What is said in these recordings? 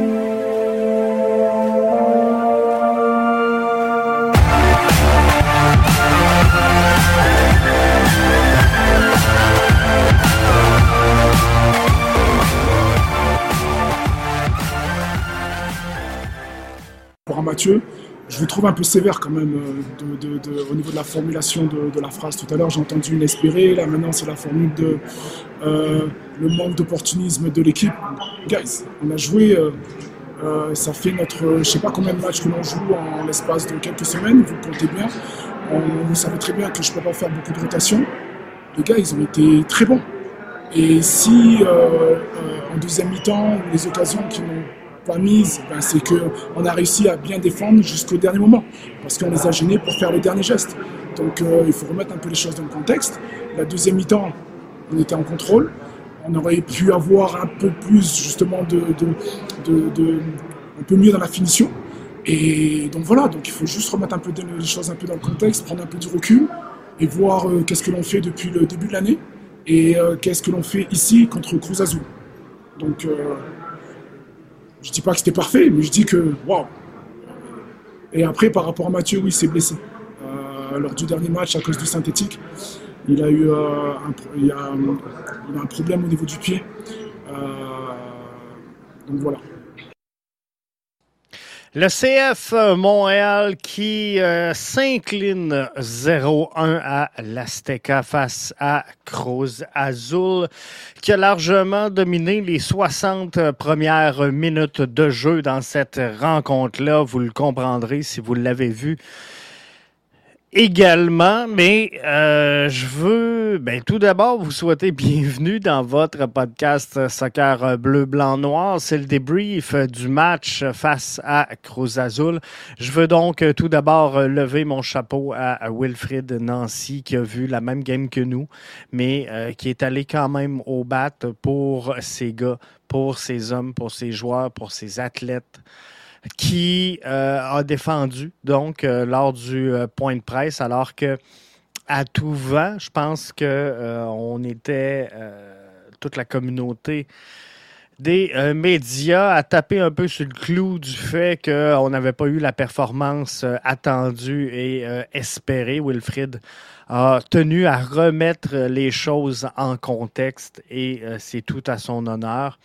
Pour un peu sévère quand même euh, au niveau de la formulation de, la phrase. Tout à l'heure, j'ai entendu inespéré. Là, maintenant, c'est la formule de euh, le manque d'opportunisme de l'équipe. Guys, on a joué. Euh, ça fait notre, je sais pas combien de matchs que l'on joue en, l'espace de quelques semaines. Vous comptez bien. On, vous savez très bien que je peux pas faire beaucoup de rotation. Les gars, ils ont été très bons. Et si en deuxième mi-temps, les occasions qui n'ont pas mise, c'est qu'on a réussi à bien défendre jusqu'au dernier moment, parce qu'on les a gênés pour faire le dernier geste. Donc euh, il faut remettre un peu les choses dans le contexte. La deuxième mi-temps, on était en contrôle. On aurait pu avoir un peu plus justement de, de, un peu mieux dans la finition. Et donc voilà, donc il faut juste remettre un peu les choses un peu dans le contexte, prendre un peu du recul et voir euh, qu'est-ce que l'on fait depuis le début de l'année et euh, qu'est-ce que l'on fait ici contre Cruz Azul. Donc je dis pas que c'était parfait, mais je dis que waouh. Et après, par rapport à Mathieu, oui, il s'est blessé. Euh, lors du dernier match, à cause du synthétique, il a eu euh, un, il a, un problème au niveau du pied. Euh, donc voilà. Le CF Montréal qui euh, s'incline 0-1 à l'Azteca face à Cruz Azul, qui a largement dominé les 60 premières minutes de jeu dans cette rencontre-là. Vous le comprendrez si vous l'avez vu également, mais euh, je veux ben, tout d'abord vous souhaiter bienvenue dans votre podcast Soccer Bleu, Blanc, Noir. C'est le débrief du match face à Cruz Azul. Je veux donc tout d'abord lever mon chapeau à Wilfrid Nancy qui a vu la même game que nous, mais euh, qui est allé quand même au bat pour ces gars, pour ces hommes, pour ces joueurs, pour ces athlètes qui euh, a défendu donc euh, lors du euh, point de presse, alors que à tout vent, je pense que on était toute la communauté des médias à taper un peu sur le clou du fait qu'on n'avait pas eu la performance attendue et espérée. Wilfrid a tenu à remettre les choses en contexte et c'est tout à son honneur.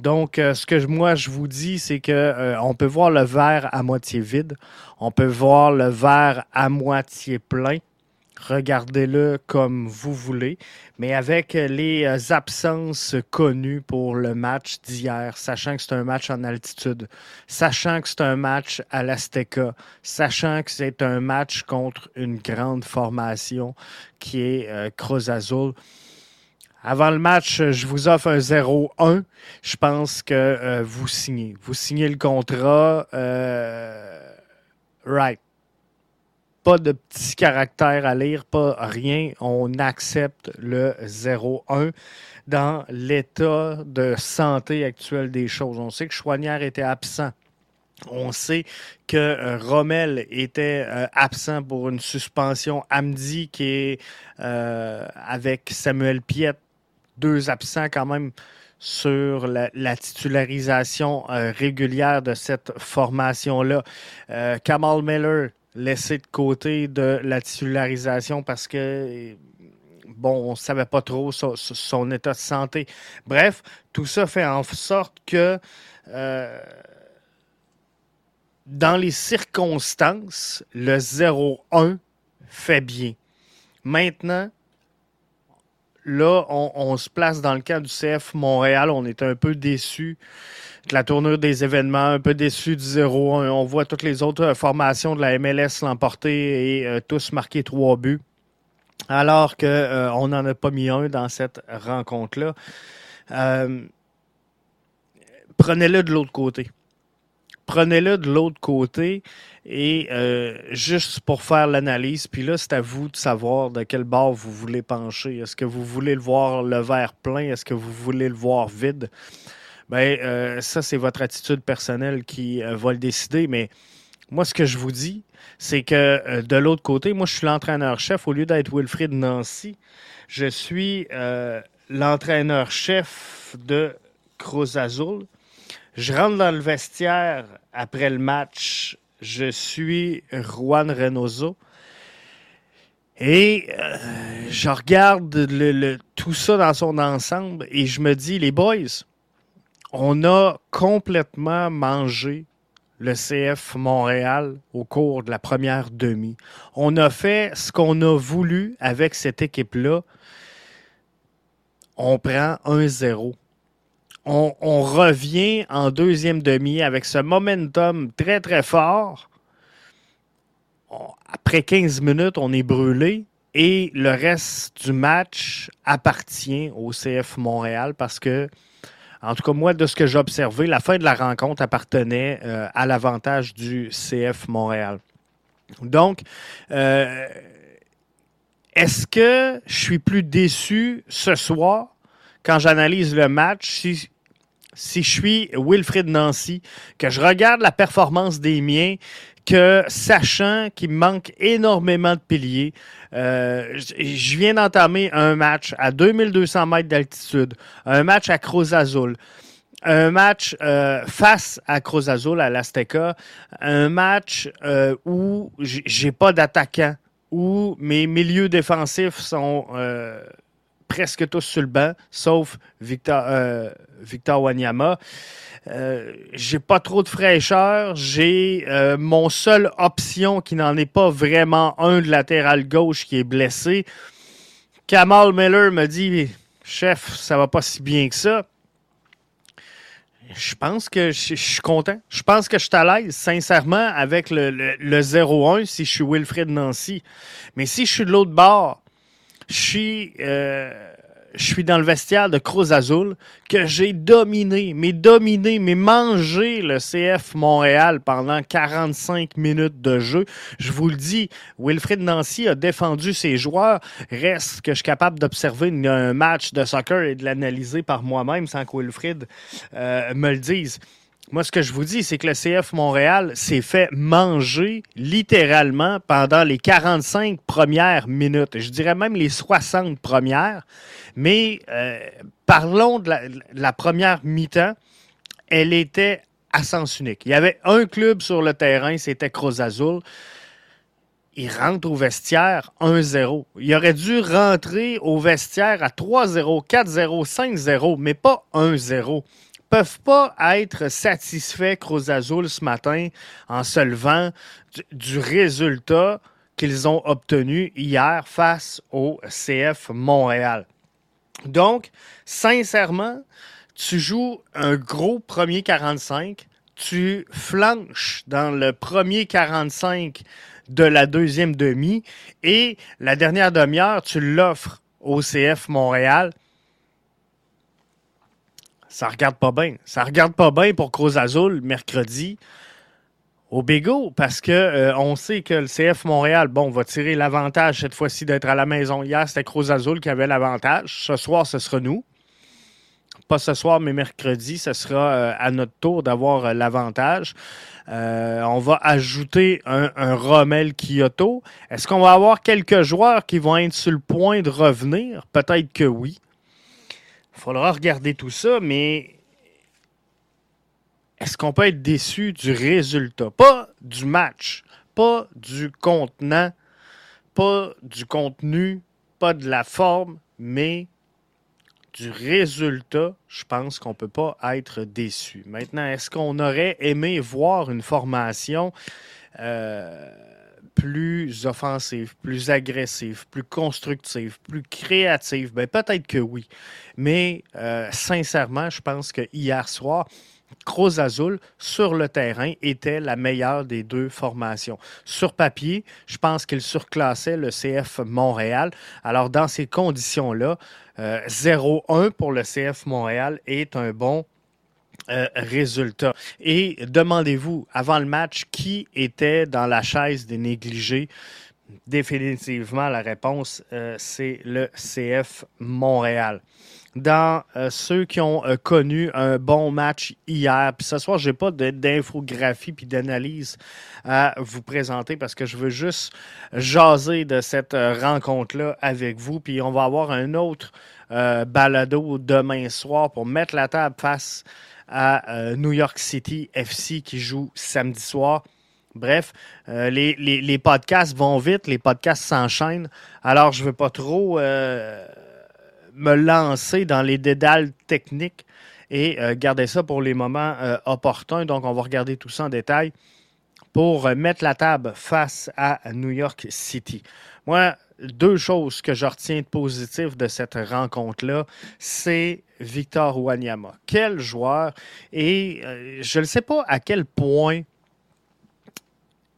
Donc, euh, ce que moi je vous dis, c'est que euh, on peut voir le verre à moitié vide, on peut voir le verre à moitié plein. Regardez-le comme vous voulez, mais avec les euh, absences connues pour le match d'hier, sachant que c'est un match en altitude, sachant que c'est un match à l'Azteca, sachant que c'est un match contre une grande formation qui est Cruz Azul, avant le match, je vous offre un 0-1. Je pense que euh, vous signez. Vous signez le contrat. Euh, right. Pas de petits caractères à lire, pas rien. On accepte le 0-1 dans l'état de santé actuel des choses. On sait que Chouanière était absent. On sait que euh, Rommel était absent pour une suspension. Amdi qui est avec Samuel Piet deux absents quand même sur la, titularisation euh, régulière de cette formation-là. Euh, Kamal Miller laissé de côté de la titularisation parce que bon, on ne savait pas trop son, état de santé. Bref, tout ça fait en sorte que euh, dans les circonstances, le 0-1 fait bien. Maintenant, là, on, se place dans le cas du CF Montréal. On est un peu déçu de la tournure des événements, un peu déçu du 0-1. On voit toutes les autres euh, formations de la MLS l'emporter et euh, tous marquer trois buts. Alors qu'on euh, n'en a pas mis un dans cette rencontre-là. Prenez-le de l'autre côté. Prenez-le de l'autre côté. Et euh, juste pour faire l'analyse, puis là, c'est à vous de savoir de quel bord vous voulez pencher. Est-ce que vous voulez le voir le verre plein? Est-ce que vous voulez le voir vide? Bien, euh, ça, c'est votre attitude personnelle qui euh, va le décider. Mais moi, ce que je vous dis, c'est que de l'autre côté, moi, je suis l'entraîneur-chef. Au lieu d'être Wilfried Nancy, je suis l'entraîneur-chef de Cruz Azul. Je rentre dans le vestiaire après le match. Je suis Juan Reynoso. Et euh, je regarde tout ça dans son ensemble et je me dis, les boys, on a complètement mangé le CF Montréal au cours de la première demi. On a fait ce qu'on a voulu avec cette équipe-là. On prend 1-0. On, revient en deuxième demi avec ce momentum très, très fort. Après 15 minutes, on est brûlé et le reste du match appartient au CF Montréal parce que en tout cas, moi, de ce que j'ai observé, la fin de la rencontre appartenait euh, à l'avantage du CF Montréal. Donc, euh, est-ce que je suis plus déçu ce soir quand j'analyse le match si, si je suis Wilfrid Nancy, que je regarde la performance des miens, que sachant qu'il manque énormément de piliers, euh, je viens d'entamer un match à 2200 mètres d'altitude, un match à Cruz Azul, un match euh, face à Cruz Azul à l'Azteca, un match euh, où j'ai pas d'attaquant, où mes milieux défensifs sont presque tous sur le banc, sauf Victor, Victor Wanyama. Euh, j'ai pas trop de fraîcheur. J'ai euh, mon seule option qui n'en est pas vraiment un de latéral gauche qui est blessé. Kamal Miller me dit Chef, ça va pas si bien que ça. Je pense que je, suis content. Je pense que je suis à l'aise, sincèrement, avec le, le 0-1 si je suis Wilfred Nancy. Mais si je suis de l'autre bord, je suis. Euh, je suis dans le vestiaire de Cruz Azul, que j'ai dominé, mais dominé, mais mangé le CF Montréal pendant 45 minutes de jeu. Je vous le dis, Wilfred Nancy a défendu ses joueurs. Reste que je suis capable d'observer un match de soccer et de l'analyser par moi-même sans que Wilfred euh, me le dise. Moi, ce que je vous dis, c'est que le CF Montréal s'est fait manger littéralement pendant les 45 premières minutes. Je dirais même les 60 premières. Mais euh, parlons de la, première mi-temps. Elle était à sens unique. Il y avait un club sur le terrain, c'était Cruz Azul. Il rentre au vestiaire 1-0. Il aurait dû rentrer au vestiaire à 3-0, 4-0, 5-0, mais pas 1-0 peuvent pas être satisfaits, Cruz Azul, ce matin, en se levant du, résultat qu'ils ont obtenu hier face au CF Montréal. Donc, sincèrement, tu joues un gros premier 45, tu flanches dans le premier 45 de la deuxième demi et la dernière demi-heure, tu l'offres au CF Montréal ça regarde pas bien. Ça regarde pas bien pour Cruz Azul mercredi au Bégo parce que euh, on sait que le CF Montréal, bon, va tirer l'avantage cette fois-ci d'être à la maison. Hier, c'était Cruz Azul qui avait l'avantage. Ce soir, ce sera nous. Pas ce soir, mais mercredi, ce sera euh, à notre tour d'avoir euh, l'avantage. on va ajouter un, un Rommel Kyoto. Est-ce qu'on va avoir quelques joueurs qui vont être sur le point de revenir? Peut-être que oui. Il faudra regarder tout ça, mais est-ce qu'on peut être déçu du résultat? Pas du match, pas du contenant, pas du contenu, pas de la forme, mais du résultat, je pense qu'on ne peut pas être déçu. Maintenant, est-ce qu'on aurait aimé voir une formation euh, plus offensive, plus agressive, plus constructive, plus créative? Ben, peut-être que oui. Mais euh, sincèrement, je pense que hier soir, Cruz Azul, sur le terrain, était la meilleure des deux formations. Sur papier, je pense qu'il surclassait le CF Montréal. Alors, dans ces conditions-là, 0-1 euh, pour le CF Montréal est un bon euh, résultat. Et demandez-vous, avant le match, qui était dans la chaise des négligés? Définitivement, la réponse, euh, c'est le CF Montréal. Dans euh, ceux qui ont connu un bon match hier, puis ce soir, je n'ai pas d'infographie puis d'analyse à vous présenter parce que je veux juste jaser de cette rencontre-là avec vous. Puis on va avoir un autre balado demain soir pour mettre la table face à New York City FC qui joue samedi soir. Bref, les, les, podcasts vont vite, les podcasts s'enchaînent. Alors, je ne veux pas trop me lancer dans les dédales techniques et garder ça pour les moments opportuns. Donc, on va regarder tout ça en détail pour mettre la table face à New York City. Moi, deux choses que je retiens de positif de cette rencontre-là, c'est Victor Wanyama. Quel joueur! Et euh, je ne sais pas à quel point.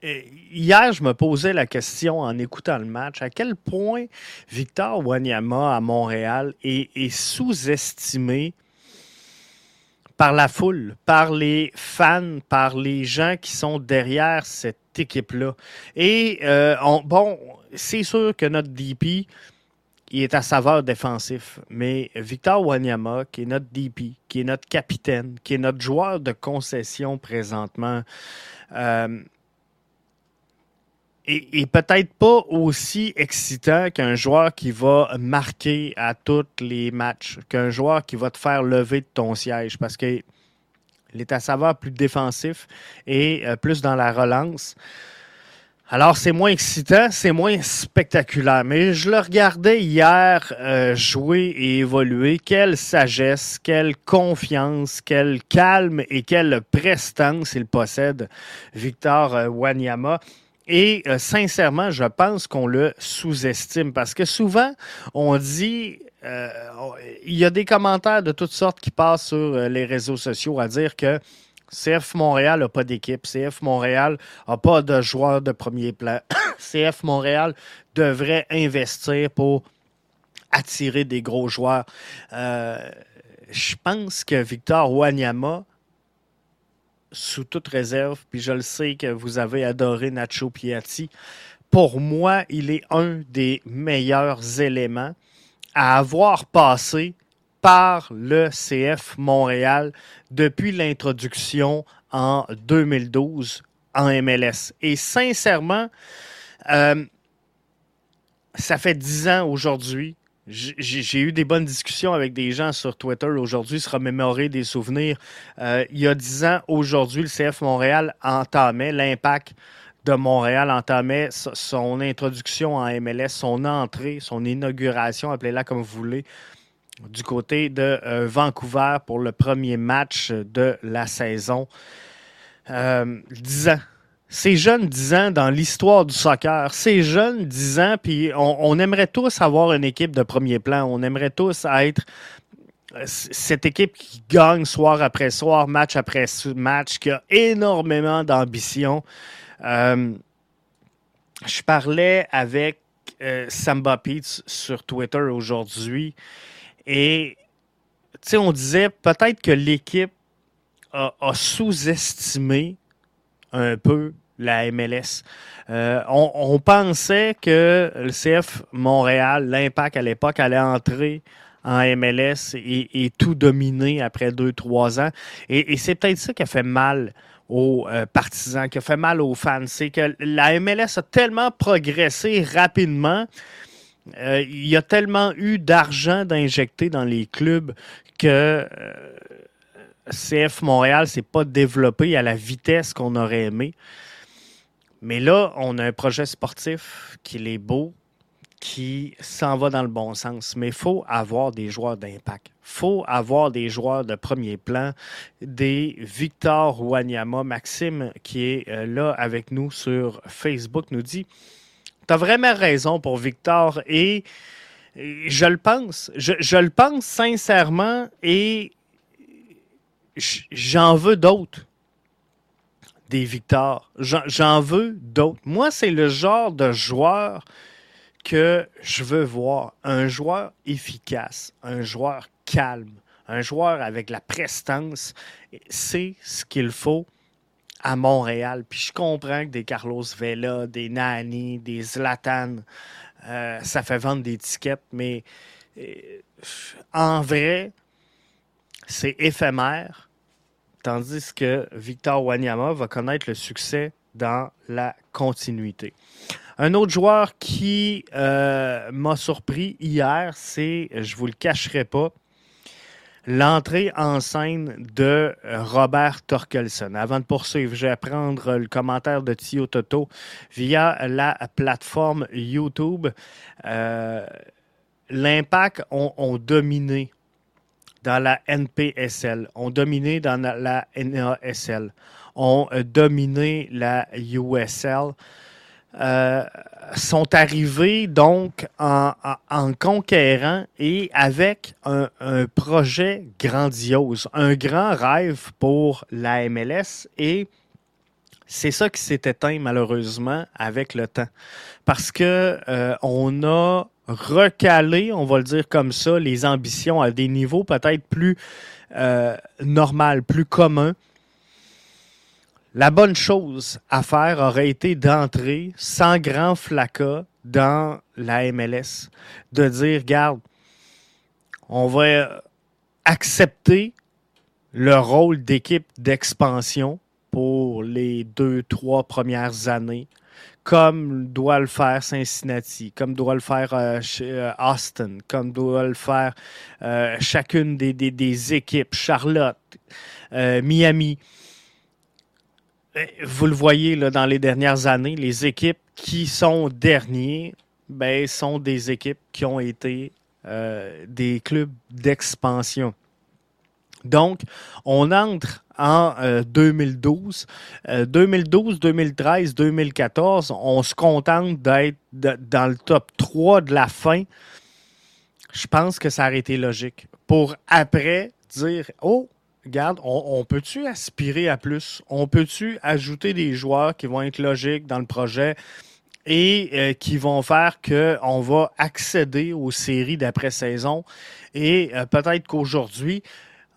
Euh, hier, je me posais la question en écoutant le match, à quel point Victor Wanyama à Montréal est sous-estimé par la foule, par les fans, par les gens qui sont derrière cette équipe-là. Et euh, bon, c'est sûr que notre DP, il est à saveur défensif. Mais Victor Wanyama, qui est notre DP, qui est notre capitaine, qui est notre joueur de concession présentement, euh, peut-être pas aussi excitant qu'un joueur qui va marquer à tous les matchs, qu'un joueur qui va te faire lever de ton siège parce qu'il est à savoir plus défensif et euh, plus dans la relance. Alors, c'est moins excitant, c'est moins spectaculaire. Mais je le regardais hier euh, jouer et évoluer. Quelle sagesse, quelle confiance, quel calme et quelle prestance il possède, Victor euh, Wanyama. Et euh, sincèrement, je pense qu'on le sous-estime parce que souvent, on dit, il y a des commentaires de toutes sortes qui passent sur les réseaux sociaux à dire que CF Montréal n'a pas d'équipe, CF Montréal n'a pas de joueurs de premier plan. CF Montréal devrait investir pour attirer des gros joueurs. je pense que Victor Wanyama sous toute réserve, puis je le sais que vous avez adoré Nacho Piatti. Pour moi, il est un des meilleurs éléments à avoir passé par le CF Montréal depuis l'introduction en 2012 en MLS. Et sincèrement, euh, ça fait dix ans aujourd'hui j'ai eu des bonnes discussions avec des gens sur Twitter aujourd'hui, se remémorer des souvenirs. Euh, il y a dix ans, aujourd'hui, le CF Montréal entamait, l'impact de Montréal entamait son introduction en MLS, son entrée, son inauguration, appelez-la comme vous voulez, du côté de euh, Vancouver pour le premier match de la saison. Euh, dix ans ces jeunes 10 ans dans l'histoire du soccer, ces jeunes 10 ans, puis on, aimerait tous avoir une équipe de premier plan. On aimerait tous être euh, cette équipe qui gagne soir après soir, match après match, qui a énormément d'ambition. Euh, je parlais avec euh, Samba Pete sur Twitter aujourd'hui et on disait peut-être que l'équipe a sous-estimé un peu la MLS. Euh, on, pensait que le CF Montréal, l'impact à l'époque, allait entrer en MLS et, tout dominer après deux, trois ans. Et, c'est peut-être ça qui a fait mal aux euh, partisans, qui a fait mal aux fans. C'est que la MLS a tellement progressé rapidement. Euh, il y a tellement eu d'argent d'injecter dans les clubs que CF Montréal s'est pas développé à la vitesse qu'on aurait aimé. Mais là, on a un projet sportif qui est beau, qui s'en va dans le bon sens. Mais il faut avoir des joueurs d'impact. Il faut avoir des joueurs de premier plan, des Victor Wanyama. Maxime, qui est euh, là avec nous sur Facebook, nous dit Tu as vraiment raison pour Victor et je le pense. je le pense sincèrement et j'en veux d'autres des victoires. J'en veux d'autres. Moi, c'est le genre de joueur que je veux voir. Un joueur efficace, un joueur calme, un joueur avec la prestance. C'est ce qu'il faut à Montréal. Puis je comprends que des Carlos Vela, des Nani, des Zlatan, euh, ça fait vendre des tickets, mais euh, en vrai, c'est éphémère tandis que Victor Wanyama va connaître le succès dans la continuité. Un autre joueur qui euh, m'a surpris hier, c'est, je vous le cacherai pas, l'entrée en scène de Robert Torkelson. Avant de poursuivre, je vais prendre le commentaire de Tio Toto via la plateforme YouTube. Euh, L'Impact ont, dominé dans la NPSL, ont dominé dans la NASL, ont dominé la USL. Euh, sont arrivés donc en, conquérant et avec un, projet grandiose, un grand rêve pour la MLS et c'est ça qui s'est éteint malheureusement avec le temps. Parce que euh, on a recalé, on va le dire comme ça, les ambitions à des niveaux peut-être plus euh, normal, plus communs la bonne chose à faire aurait été d'entrer sans grand flacas dans la MLS, de dire, regarde, on va accepter le rôle d'équipe d'expansion pour les deux, trois premières années, comme doit le faire Cincinnati, comme doit le faire euh, euh, Austin, comme doit le faire euh, chacune des, des, équipes, Charlotte, Miami. Ben, vous le voyez là, dans les dernières années, les équipes qui sont derniers ben, sont des équipes qui ont été euh, des clubs d'expansion. Donc, on entre en 2012. 2012, 2013, 2014, on se contente d'être dans le top 3 de la fin. Je pense que ça aurait été logique. Pour après dire, oh, regarde, on, peut-tu aspirer à plus? On peut-tu ajouter des joueurs qui vont être logiques dans le projet et euh, qui vont faire qu'on va accéder aux séries d'après-saison? Et euh, peut-être qu'aujourd'hui,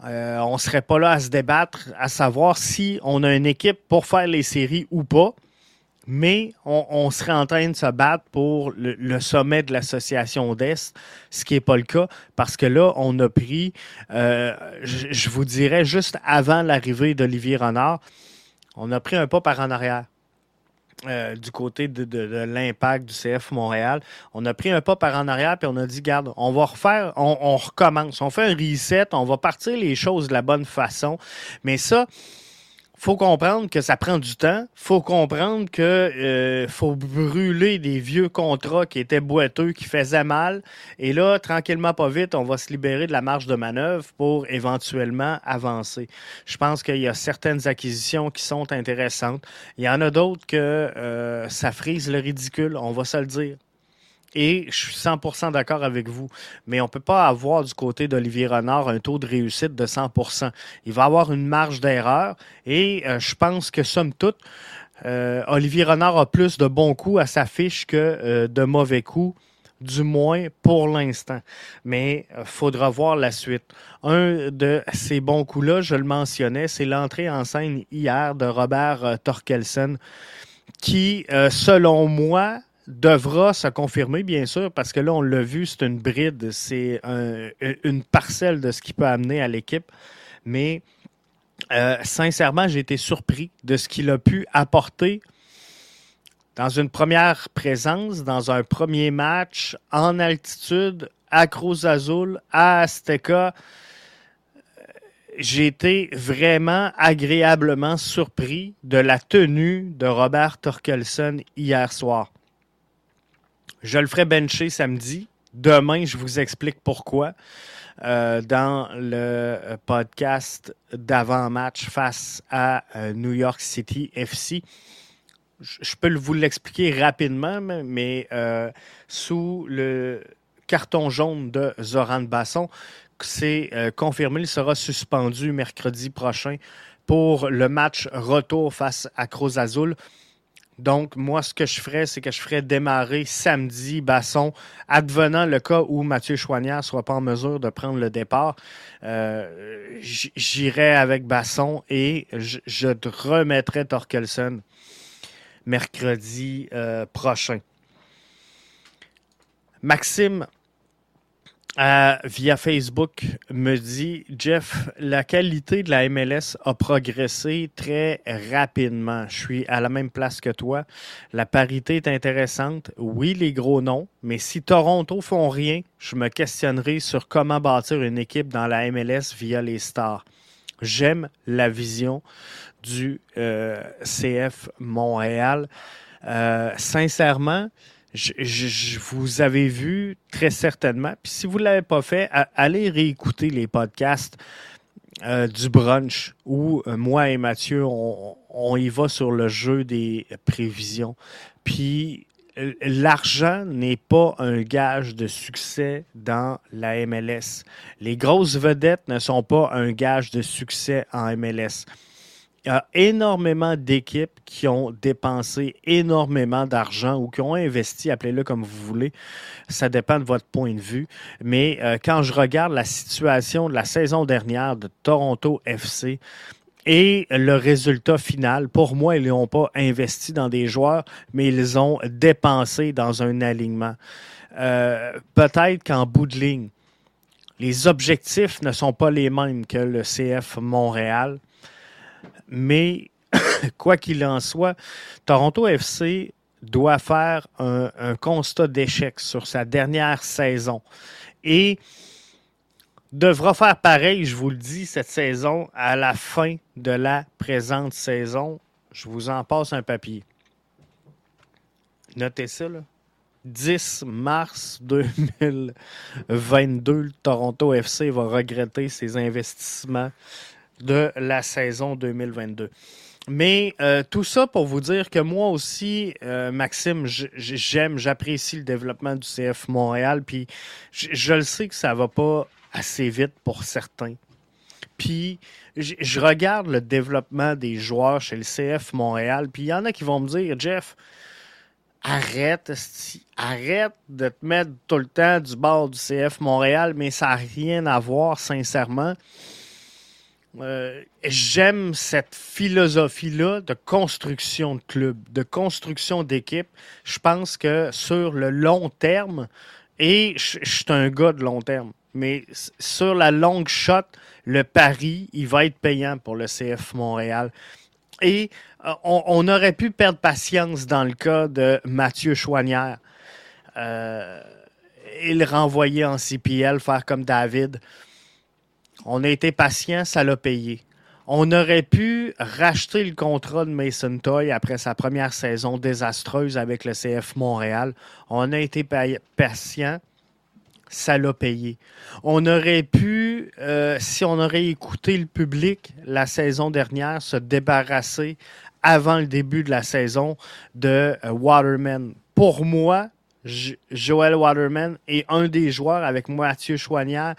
euh, on ne serait pas là à se débattre, à savoir si on a une équipe pour faire les séries ou pas mais on, serait en train de se battre pour le, sommet de l'association d'Est, ce qui n'est pas le cas, parce que là, on a pris, euh, je, vous dirais, juste avant l'arrivée d'Olivier Renard, on a pris un pas par en arrière. Euh, du côté de, l'impact du CF Montréal. On a pris un pas par en arrière puis on a dit, garde, on va refaire, on, on recommence, on fait un reset, on va partir les choses de la bonne façon. Mais ça, faut comprendre que ça prend du temps. faut comprendre que euh, faut brûler des vieux contrats qui étaient boiteux, qui faisaient mal. Et là, tranquillement, pas vite, on va se libérer de la marge de manœuvre pour éventuellement avancer. Je pense qu'il y a certaines acquisitions qui sont intéressantes. Il y en a d'autres que euh, ça frise le ridicule, on va se le dire. Et je suis 100% d'accord avec vous. Mais on ne peut pas avoir du côté d'Olivier Renard un taux de réussite de 100%. Il va avoir une marge d'erreur. Et euh, je pense que, somme toute, euh, Olivier Renard a plus de bons coups à sa fiche que euh, de mauvais coups, du moins pour l'instant. Mais il faudra voir la suite. Un de ces bons coups-là, je le mentionnais, c'est l'entrée en scène hier de Robert Torkelsen qui, selon moi, devra se confirmer, bien sûr, parce que là, on l'a vu, c'est une bride, c'est une parcelle de ce qui peut amener à l'équipe. Mais euh, sincèrement, j'ai été surpris de ce qu'il a pu apporter dans une première présence, dans un premier match, en altitude, à Cruz Azul, à Azteca. J'ai été vraiment agréablement surpris de la tenue de Robert Torkelson hier soir. Je le ferai bencher samedi. Demain, je vous explique pourquoi. Euh, dans le podcast d'avant-match face à euh, New York City FC. Je peux vous l'expliquer rapidement, mais euh, sous le carton jaune de Zoran Basson, c'est confirmé, il sera suspendu mercredi prochain pour le match retour face à Cruz Azul. Donc, moi, ce que je ferais, c'est que je ferais démarrer samedi Basson, advenant le cas où Mathieu Chouanière ne soit pas en mesure de prendre le départ. Euh, J'irai avec Basson et je, je remettrai Torkelson mercredi euh, prochain. Maxime, via Facebook me dit Jeff, la qualité de la MLS a progressé très rapidement. Je suis à la même place que toi. La parité est intéressante. Oui, les gros noms, mais si Toronto font rien, je me questionnerai sur comment bâtir une équipe dans la MLS via les stars. J'aime la vision du euh, CF Montréal. Euh, sincèrement, je, vous avez vu très certainement. Puis si vous ne l'avez pas fait, allez réécouter les podcasts euh, du brunch où euh, moi et Mathieu, on, y va sur le jeu des prévisions. Puis euh, l'argent n'est pas un gage de succès dans la MLS. Les grosses vedettes ne sont pas un gage de succès en MLS. Il y a énormément d'équipes qui ont dépensé énormément d'argent ou qui ont investi, appelez-le comme vous voulez. Ça dépend de votre point de vue. Mais euh, quand je regarde la situation de la saison dernière de Toronto FC, et le résultat final, pour moi, ils n'ont pas investi dans des joueurs, mais ils ont dépensé dans un alignement. Euh, peut-être qu'en bout de ligne, les objectifs ne sont pas les mêmes que le CF Montréal. Mais quoi qu'il en soit, Toronto FC doit faire un, constat d'échec sur sa dernière saison et devra faire pareil, je vous le dis, cette saison à la fin de la présente saison. Je vous en passe un papier. Notez ça, là. 10 mars 2022, le Toronto FC va regretter ses investissements de la saison 2022. Mais euh, tout ça pour vous dire que moi aussi, euh, Maxime, j'aime, j'apprécie le développement du CF Montréal, puis je, le sais que ça va pas assez vite pour certains. Puis je regarde le développement des joueurs chez le CF Montréal, puis il y en a qui vont me dire, Jeff, arrête, arrête de te mettre tout le temps du bord du CF Montréal, mais ça n'a rien à voir, sincèrement. Euh, j'aime cette philosophie-là de construction de club, de construction d'équipe. Je pense que sur le long terme, et je, suis un gars de long terme, mais sur la longue shot, le pari, il va être payant pour le CF Montréal. Et euh, on, aurait pu perdre patience dans le cas de Mathieu Chouanière. Euh, et le renvoyer en CPL, faire comme David. On a été patient, ça l'a payé. On aurait pu racheter le contrat de Mason Toy après sa première saison désastreuse avec le CF Montréal. On a été patient, ça l'a payé. On aurait pu, euh, si on aurait écouté le public la saison dernière, se débarrasser avant le début de la saison de euh, Waterman. Pour moi, Joel Waterman est un des joueurs avec Mathieu Chouanière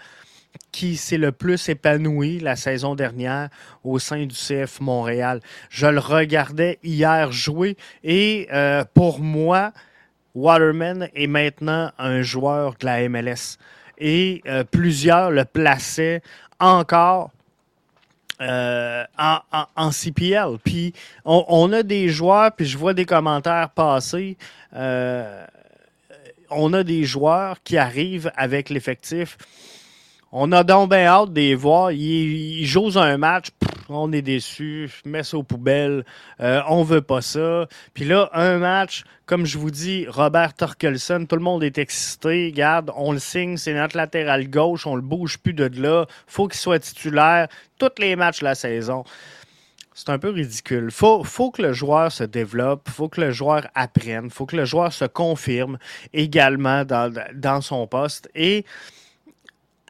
qui s'est le plus épanoui la saison dernière au sein du CF Montréal. Je le regardais hier jouer et euh, pour moi, Waterman est maintenant un joueur de la MLS. Et euh, plusieurs le plaçaient encore euh, en, CPL. Puis on, on, a des joueurs, puis je vois des commentaires passer. on a des joueurs qui arrivent avec l'effectif on a donc bien hâte de les voir. Ils, un match, on est déçus, mets ça aux poubelles, euh, on veut pas ça. Puis là, un match, comme je vous dis, Robert Torkelson, tout le monde est excité. Regarde, on le signe, c'est notre latéral gauche, on le bouge plus de là. faut qu'il soit titulaire tous les matchs de la saison. C'est un peu ridicule. Faut, faut que le joueur se développe, faut que le joueur apprenne, faut que le joueur se confirme également dans, dans son poste. Et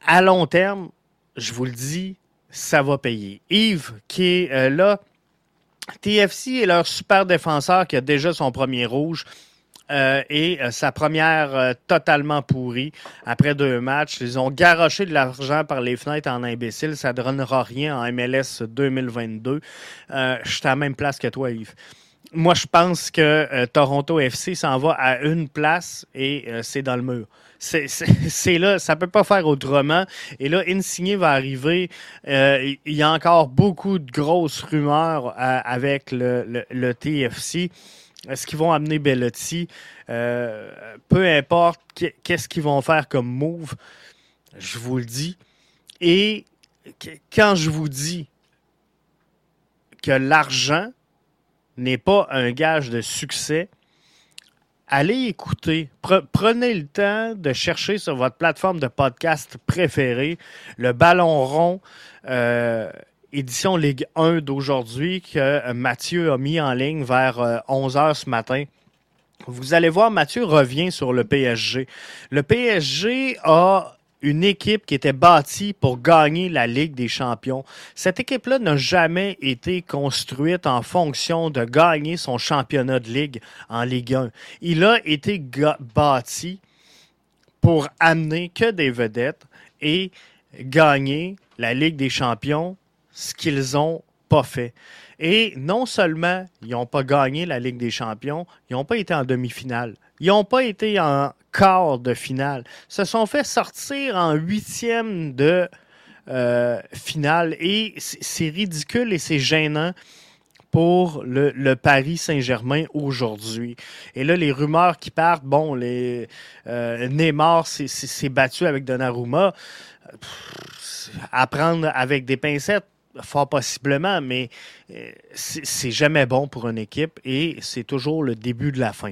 à long terme, je vous le dis, ça va payer. Yves, qui est euh, là, TFC est leur super défenseur qui a déjà son premier rouge. Euh, et euh, sa première totalement pourrie après deux matchs. Ils ont garoché de l'argent par les fenêtres en imbécile. Ça ne donnera rien en MLS 2022. je suis à la même place que toi, Yves. Moi, je pense que Toronto FC s'en va à une place et c'est dans le mur c'est là, ça peut pas faire autrement. Et là, Insigné va arriver. Euh, il y a encore beaucoup de grosses rumeurs euh, avec le, le, TFC. Est-ce qu'ils vont amener Bellotti? Euh, peu importe qu'est-ce qu'ils vont faire comme move. Je vous le dis. Et quand je vous dis que l'argent n'est pas un gage de succès, allez écouter. prenez le temps de chercher sur votre plateforme de podcast préférée le Ballon rond, euh, édition Ligue 1 d'aujourd'hui, que Mathieu a mis en ligne vers 11 euh, ce matin. Vous allez voir, Mathieu revient sur le PSG. Le PSG a une équipe qui était bâtie pour gagner la Ligue des champions. Cette équipe-là n'a jamais été construite en fonction de gagner son championnat de Ligue en Ligue 1. Il a été bâti pour amener que des vedettes et gagner la Ligue des champions, ce qu'ils ont pas fait. Et non seulement ils n'ont pas gagné la Ligue des champions, ils n'ont pas été en demi-finale. Ils n'ont pas été en quart de finale. Se sont fait sortir en huitième de euh, finale. Et c'est ridicule et c'est gênant pour le, Paris Saint-Germain aujourd'hui. Et là, les rumeurs qui partent, bon, les euh, Neymar s'est battu avec Donnarumma. à prendre avec des pincettes, fort possiblement, mais euh, c'est jamais bon pour une équipe et c'est toujours le début de la fin.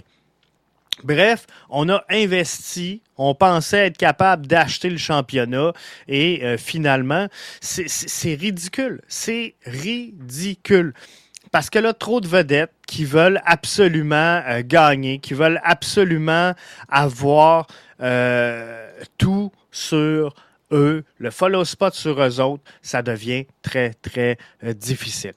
Bref, on a investi, on pensait être capable d'acheter le championnat et euh, finalement, c'est ridicule. C'est ridicule. Parce que là, trop de vedettes qui veulent absolument euh, gagner, qui veulent absolument avoir euh, tout sur eux, le follow spot sur eux autres, ça devient très, très difficile.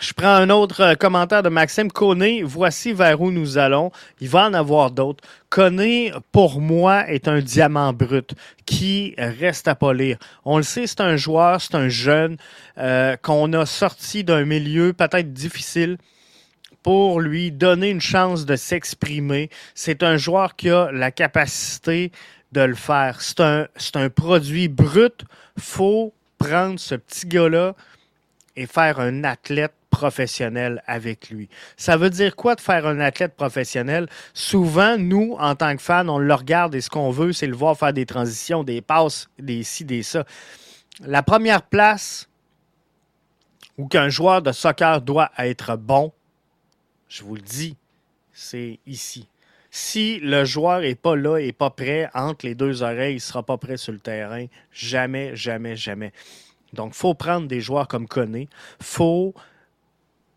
Je prends un autre euh, commentaire de Maxime Koné. Voici vers où nous allons. Il va en avoir d'autres. Koné, pour moi, est un diamant brut qui reste à polir. On le sait, c'est un joueur, c'est un jeune euh, qu'on a sorti d'un milieu peut-être difficile pour lui donner une chance de s'exprimer. C'est un joueur qui a la capacité de le faire. C'est un, un produit brut. faut prendre ce petit gars-là et faire un athlète professionnel avec lui. Ça veut dire quoi de faire un athlète professionnel? Souvent, nous, en tant que fans, on le regarde et ce qu'on veut, c'est le voir faire des transitions, des passes, des ci, des ça. La première place où qu'un joueur de soccer doit être bon, je vous le dis, c'est ici. Si le joueur n'est pas là, n'est pas prêt, entre les deux oreilles, il ne sera pas prêt sur le terrain. Jamais, jamais, jamais. Donc, il faut prendre des joueurs comme Koné. Il faut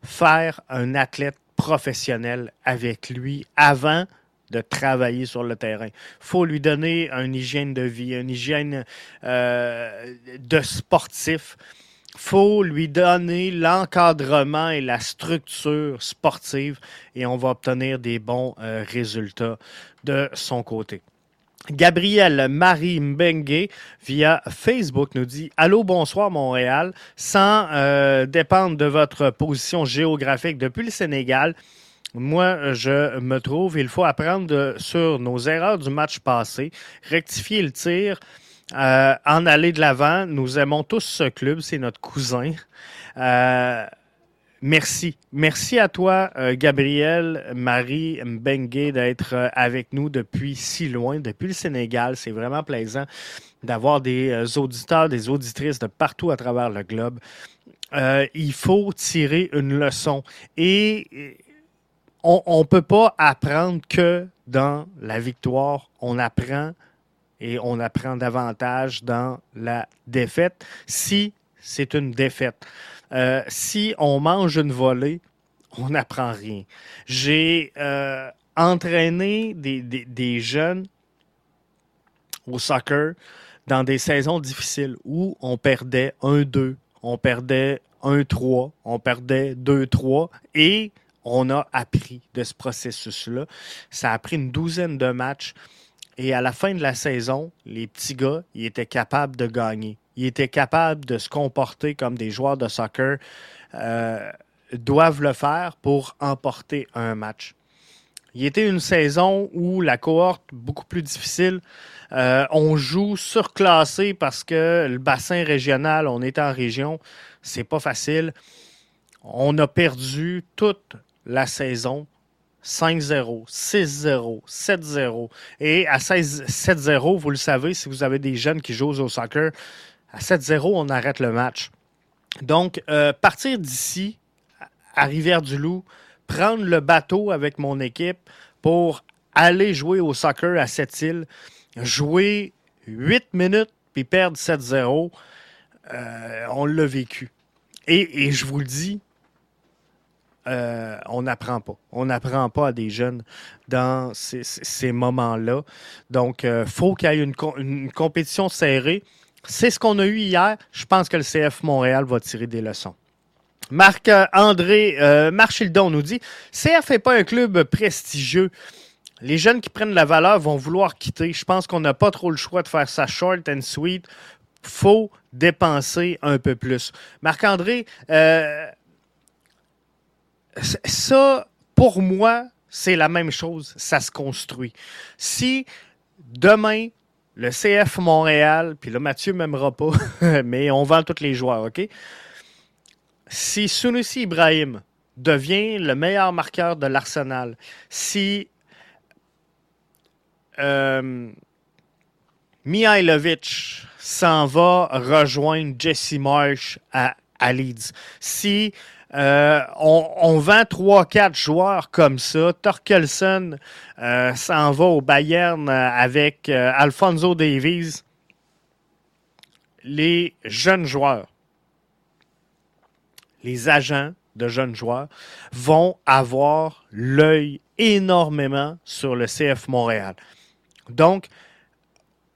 faire un athlète professionnel avec lui avant de travailler sur le terrain. Il faut lui donner une hygiène de vie, une hygiène euh, de sportif. Il faut lui donner l'encadrement et la structure sportive et on va obtenir des bons euh, résultats de son côté. Gabriel Marie Mbengue via Facebook nous dit Allô, bonsoir Montréal. Sans euh, dépendre de votre position géographique depuis le Sénégal, moi, je me trouve, il faut apprendre sur nos erreurs du match passé, rectifier le tir, euh, en aller de l'avant. Nous aimons tous ce club, c'est notre cousin. Euh, Merci. Merci à toi, euh, Gabriel, Marie Mbengue, d'être euh, avec nous depuis si loin, depuis le Sénégal. C'est vraiment plaisant d'avoir des euh, auditeurs, des auditrices de partout à travers le globe. il faut tirer une leçon. Et on ne peut pas apprendre que dans la victoire. On apprend et on apprend davantage dans la défaite si c'est une défaite. Euh, si on mange une volée, on n'apprend rien. J'ai euh, entraîné des, jeunes au soccer dans des saisons difficiles où on perdait 1-2, on perdait 1-3, on perdait 2-3 et on a appris de ce processus-là. Ça a pris une douzaine de matchs et à la fin de la saison, les petits gars, ils étaient capables de gagner ils étaient capables de se comporter comme des joueurs de soccer euh, doivent le faire pour emporter un match. Il était une saison où la cohorte beaucoup plus difficile. Euh, on joue surclassé parce que le bassin régional, on est en région, c'est pas facile. On a perdu toute la saison 5-0, 6-0, 7-0. Et à 7-0, vous le savez, si vous avez des jeunes qui jouent au soccer, à 7-0, on arrête le match. Donc, euh, partir d'ici, à Rivière-du-Loup, prendre le bateau avec mon équipe pour aller jouer au soccer à Sept-Îles, jouer 8 minutes puis perdre 7-0, euh, on l'a vécu. Et, je vous le dis, euh, on n'apprend pas. On n'apprend pas à des jeunes dans ces, moments-là. Donc, il faut qu'il y ait une compétition serrée. C'est ce qu'on a eu hier. Je pense que le CF Montréal va tirer des leçons. Marc-André euh, Marchildon nous dit CF n'est pas un club prestigieux. Les jeunes qui prennent la valeur vont vouloir quitter. Je pense qu'on n'a pas trop le choix de faire ça short and sweet. faut dépenser un peu plus. Marc-André, euh, ça, pour moi, c'est la même chose. Ça se construit. Si demain, le CF Montréal, puis là, Mathieu m'aimera pas, mais on vend tous les joueurs, OK? Si Sunusi Ibrahim devient le meilleur marqueur de l'Arsenal, si euh, Mihailovic s'en va rejoindre Jesse Marsh à, Leeds, si euh, on, vend 3-4 joueurs comme ça. Torkelson euh, s'en va au Bayern euh, avec Alfonso Davies. Les jeunes joueurs, les agents de jeunes joueurs vont avoir l'œil énormément sur le CF Montréal. Donc,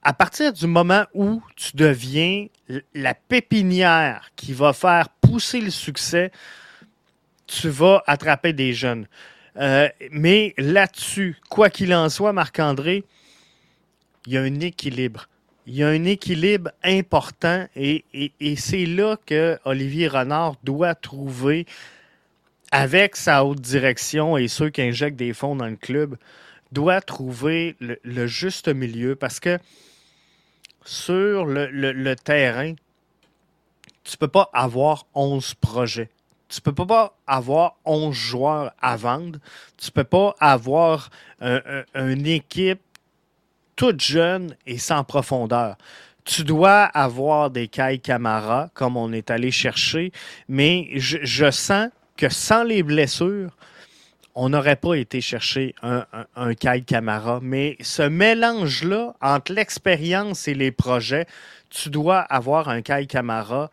à partir du moment où tu deviens la pépinière qui va faire pousser le succès, tu vas attraper des jeunes. Euh, mais là-dessus, quoi qu'il en soit, Marc-André, il y a un équilibre. Il y a un équilibre important et, c'est là que Olivier Renard doit trouver, avec sa haute direction et ceux qui injectent des fonds dans le club, doit trouver le, juste milieu parce que sur le, le terrain, tu ne peux pas avoir 11 projets tu peux pas avoir 11 joueurs à vendre. Tu peux pas avoir une équipe toute jeune et sans profondeur. Tu dois avoir des Kai Camara, comme on est allé chercher, mais je, sens que sans les blessures, on n'aurait pas été chercher un, un, Kai Camara. Mais ce mélange-là entre l'expérience et les projets, tu dois avoir un Kai Camara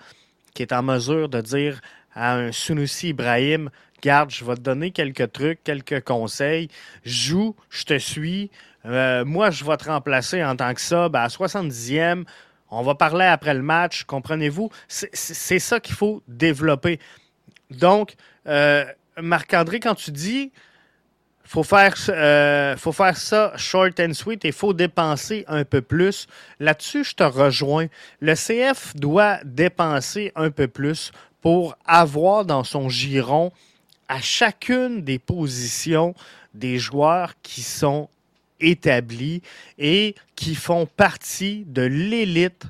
qui est en mesure de dire à un Sunusi Ibrahim, garde, je vais te donner quelques trucs, quelques conseils, joue, je te suis, euh, moi je vais te remplacer en tant que ça, ben, à 70e, on va parler après le match, comprenez-vous? C'est ça qu'il faut développer. Donc, euh, Marc-André, quand tu dis faut faire, euh, faut faire ça short and sweet et faut dépenser un peu plus. Là-dessus, je te rejoins. Le CF doit dépenser un peu plus pour avoir dans son giron à chacune des positions des joueurs qui sont établis et qui font partie de l'élite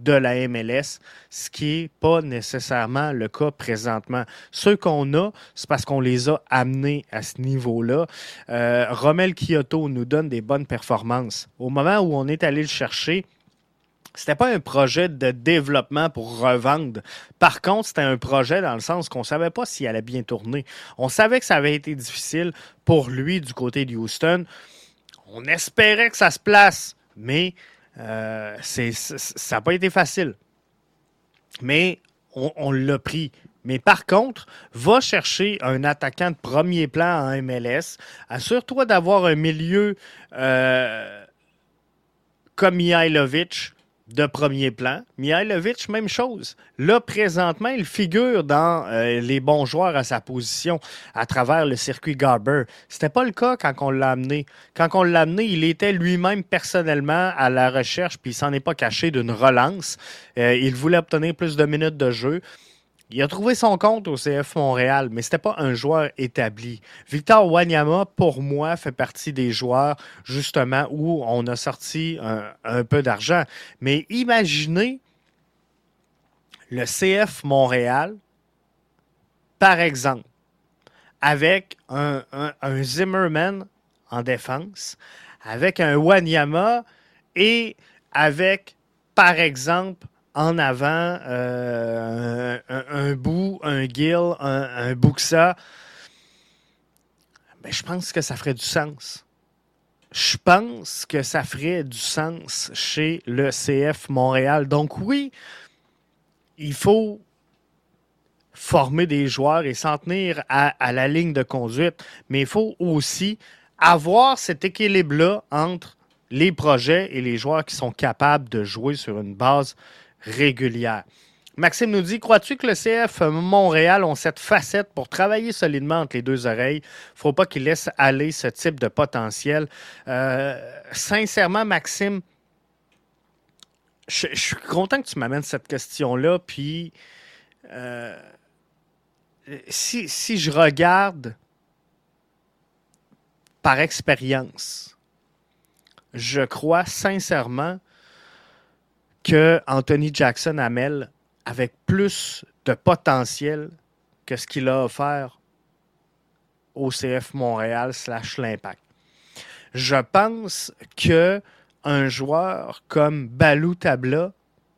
de la MLS, ce qui n'est pas nécessairement le cas présentement. Ceux qu'on a, c'est parce qu'on les a amenés à ce niveau-là. Euh, Romel Kyoto nous donne des bonnes performances. Au moment où on est allé le chercher, c'était pas un projet de développement pour revendre. Par contre, c'était un projet dans le sens qu'on savait pas s'il allait bien tourner. On savait que ça avait été difficile pour lui du côté de Houston. On espérait que ça se place, mais euh, ça n'a pas été facile. Mais on, l'a pris. Mais par contre, va chercher un attaquant de premier plan en MLS. Assure-toi d'avoir un milieu euh, comme Mihailovic de premier plan. Mihailovic, même chose. Là, présentement, il figure dans euh, les bons joueurs à sa position à travers le circuit Garber. C'était pas le cas quand on l'a amené. Quand on l'a amené, il était lui-même personnellement à la recherche, puis il s'en est pas caché d'une relance. Euh, il voulait obtenir plus de minutes de jeu. Il a trouvé son compte au CF Montréal, mais ce n'était pas un joueur établi. Victor Wanyama, pour moi, fait partie des joueurs, justement, où on a sorti un, peu d'argent. Mais imaginez le CF Montréal, par exemple, avec un, Zimmerman en défense, avec un Wanyama et avec, par exemple, en avant, euh, un, bout, un Gill, un, un ben, je pense que ça ferait du sens. Je pense que ça ferait du sens chez le CF Montréal. Donc oui, il faut former des joueurs et s'en tenir à, la ligne de conduite, mais il faut aussi avoir cet équilibre-là entre les projets et les joueurs qui sont capables de jouer sur une base régulière. Maxime nous dit Crois-tu que le CF Montréal ont cette facette pour travailler solidement entre les deux oreilles? Il ne faut pas qu'ils laissent aller ce type de potentiel. Euh, sincèrement, Maxime, je, suis content que tu m'amènes cette question-là. Puis, euh, si, si je regarde par expérience, je crois sincèrement que Anthony Jackson Hamel avec plus de potentiel que ce qu'il a offert au CF Montréal slash l'Impact. Je pense que un joueur comme Balou Tabla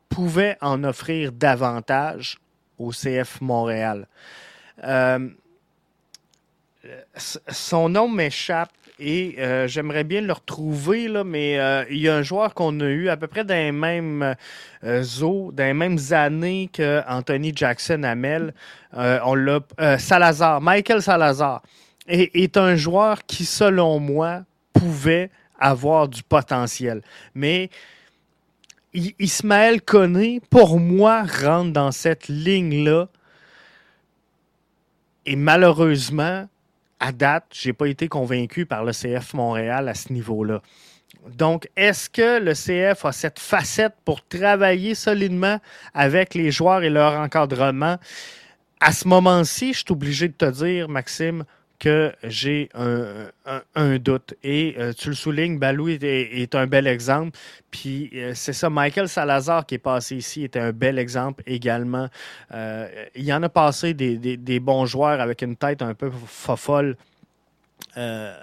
pouvait en offrir davantage au CF Montréal. Euh, son nom m'échappe et euh, j'aimerais bien le retrouver, là, mais euh, il y a un joueur qu'on a eu à peu près dans les mêmes eaux, dans les mêmes années que Anthony Jackson Amel. on l'a Salazar, Michael Salazar, est, est un joueur qui, selon moi, pouvait avoir du potentiel. Mais Ismaël Koné, pour moi, rentre dans cette ligne-là. Et malheureusement, à date, je n'ai pas été convaincu par le CF Montréal à ce niveau-là. Donc, est-ce que le CF a cette facette pour travailler solidement avec les joueurs et leur encadrement? À ce moment-ci, je suis obligé de te dire, Maxime, que j'ai un, doute. Et euh, tu le soulignes, Balou est, un bel exemple. Puis euh, c'est ça, Michael Salazar qui est passé ici était un bel exemple également. Euh, il y en a passé des, des, bons joueurs avec une tête un peu fofolle. on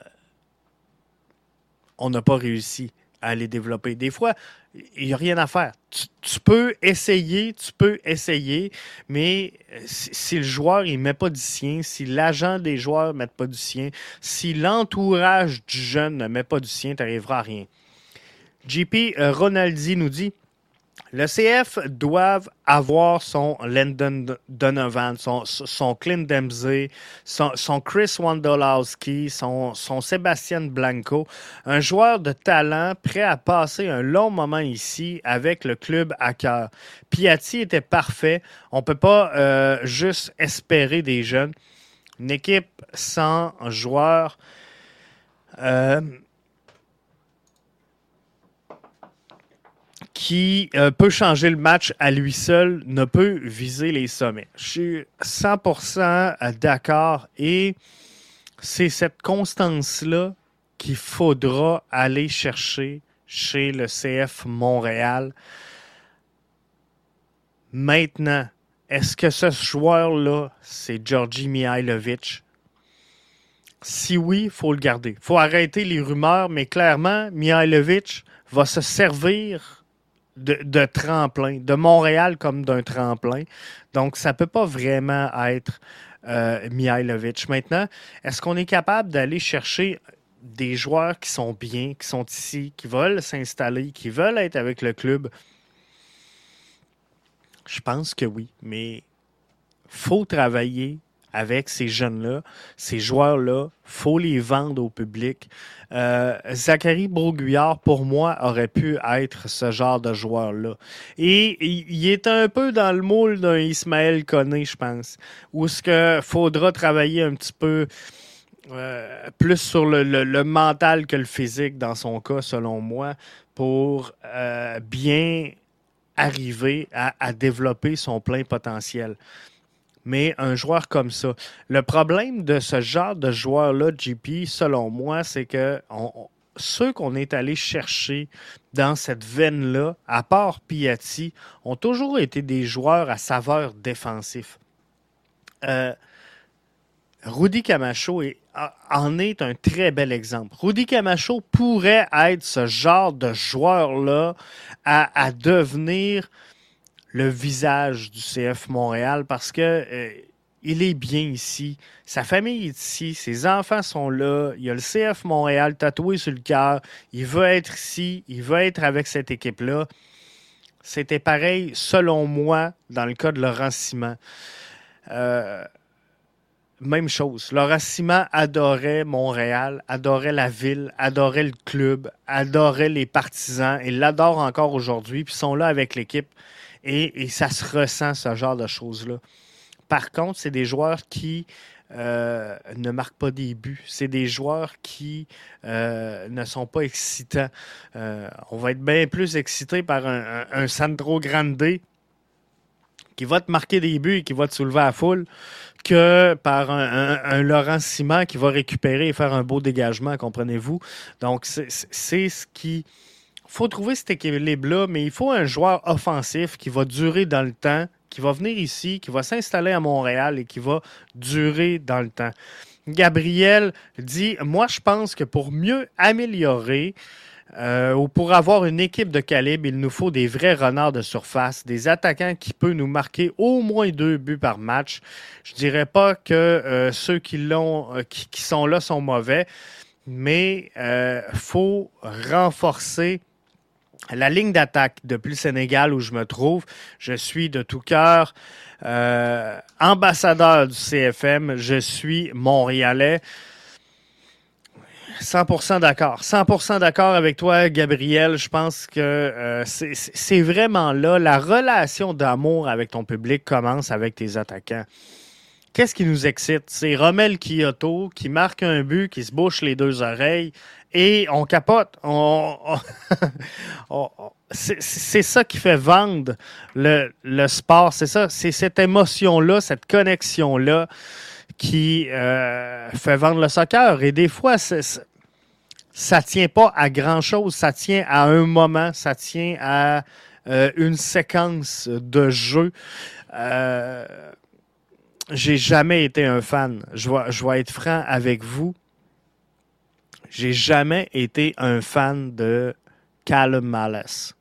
n'a pas réussi à les développer. Des fois, il n'y a rien à faire. Tu, peux essayer, tu peux essayer, mais euh, si, le joueur ne met pas du sien, si l'agent des joueurs ne met pas du sien, si l'entourage du jeune ne met pas du sien, tu n'arriveras à rien. JP euh, Ronaldi nous dit le CF doivent avoir son Landon Donovan, son, son Clint Dempsey, son, Chris Wondolowski, son, son Sébastien Blanco, un joueur de talent prêt à passer un long moment ici avec le club à cœur. Piatti était parfait. On ne peut pas euh, juste espérer des jeunes. Une équipe sans joueurs. Euh, qui euh, peut changer le match à lui seul ne peut viser les sommets. Je suis 100% euh, d'accord et c'est cette constance-là qu'il faudra aller chercher chez le CF Montréal. Maintenant, est-ce que ce joueur-là, c'est Georgi Mihailovic? Si oui, il faut le garder. Il faut arrêter les rumeurs, mais clairement, Mihailovic va se servir de, tremplin, de Montréal comme d'un tremplin. Donc, ça ne peut pas vraiment être euh, Mihailovic. Maintenant, est-ce qu'on est capable d'aller chercher des joueurs qui sont bien, qui sont ici, qui veulent s'installer, qui veulent être avec le club? Je pense que oui, mais faut travailler avec ces jeunes-là, ces joueurs-là. faut les vendre au public. Euh, Zachary Broguillard, pour moi, aurait pu être ce genre de joueur-là. Et il est un peu dans le moule d'un Ismaël Koné, je pense, où ce que faudra travailler un petit peu euh, plus sur le, mental que le physique dans son cas, selon moi, pour euh, bien arriver à développer son plein potentiel mais un joueur comme ça. Le problème de ce genre de joueur-là, JP, selon moi, c'est que ceux qu'on est allé chercher dans cette veine-là, à part Piatti, ont toujours été des joueurs à saveur défensif. Euh, Rudy Camacho en est un très bel exemple. Rudy Camacho pourrait être ce genre de joueur-là à, devenir le visage du CF Montréal parce que euh, il est bien ici. Sa famille est ici. Ses enfants sont là. Il y a le CF Montréal tatoué sur le cœur. Il veut être ici. Il veut être avec cette équipe-là. C'était pareil, selon moi, dans le cas de Laurent Simon. Euh, même chose. Laurent Simon adorait Montréal, adorait la ville, adorait le club, adorait les partisans et l'adore encore aujourd'hui. Puis ils sont là avec l'équipe et, ça se ressent, ce genre de choses-là. Par contre, c'est des joueurs qui euh, ne marquent pas des buts. C'est des joueurs qui euh, ne sont pas excitants. Euh, on va être bien plus excité par un, Sandro Grande qui va te marquer des buts et qui va te soulever à foule que par un, Laurent Simon qui va récupérer et faire un beau dégagement, comprenez-vous? Donc, c'est ce qui... Faut trouver cet équilibre-là, mais il faut un joueur offensif qui va durer dans le temps, qui va venir ici, qui va s'installer à Montréal et qui va durer dans le temps. Gabriel dit Moi, je pense que pour mieux améliorer euh, ou pour avoir une équipe de calibre, il nous faut des vrais renards de surface, des attaquants qui peuvent nous marquer au moins deux buts par match. Je dirais pas que euh, ceux qui, l'ont, euh, qui, qui, sont là sont mauvais, mais il faut renforcer la ligne d'attaque depuis le Sénégal où je me trouve. Je suis de tout cœur euh, ambassadeur du CFM. Je suis montréalais. 100% d'accord. 100% d'accord avec toi, Gabriel. Je pense que euh, c'est vraiment là. La relation d'amour avec ton public commence avec tes attaquants. Qu'est-ce qui nous excite? C'est Romel Kyoto qui marque un but, qui se bouche les deux oreilles et on capote. c'est ça qui fait vendre le, sport. C'est ça, c'est cette émotion-là, cette connexion-là qui euh, fait vendre le soccer. Et des fois, ça ne tient pas à grand-chose. Ça tient à un moment, ça tient à euh, une séquence de jeu. Euh, j'ai jamais été un fan. Je vais, je vais être franc avec vous. J'ai jamais été un fan de Callum Malice.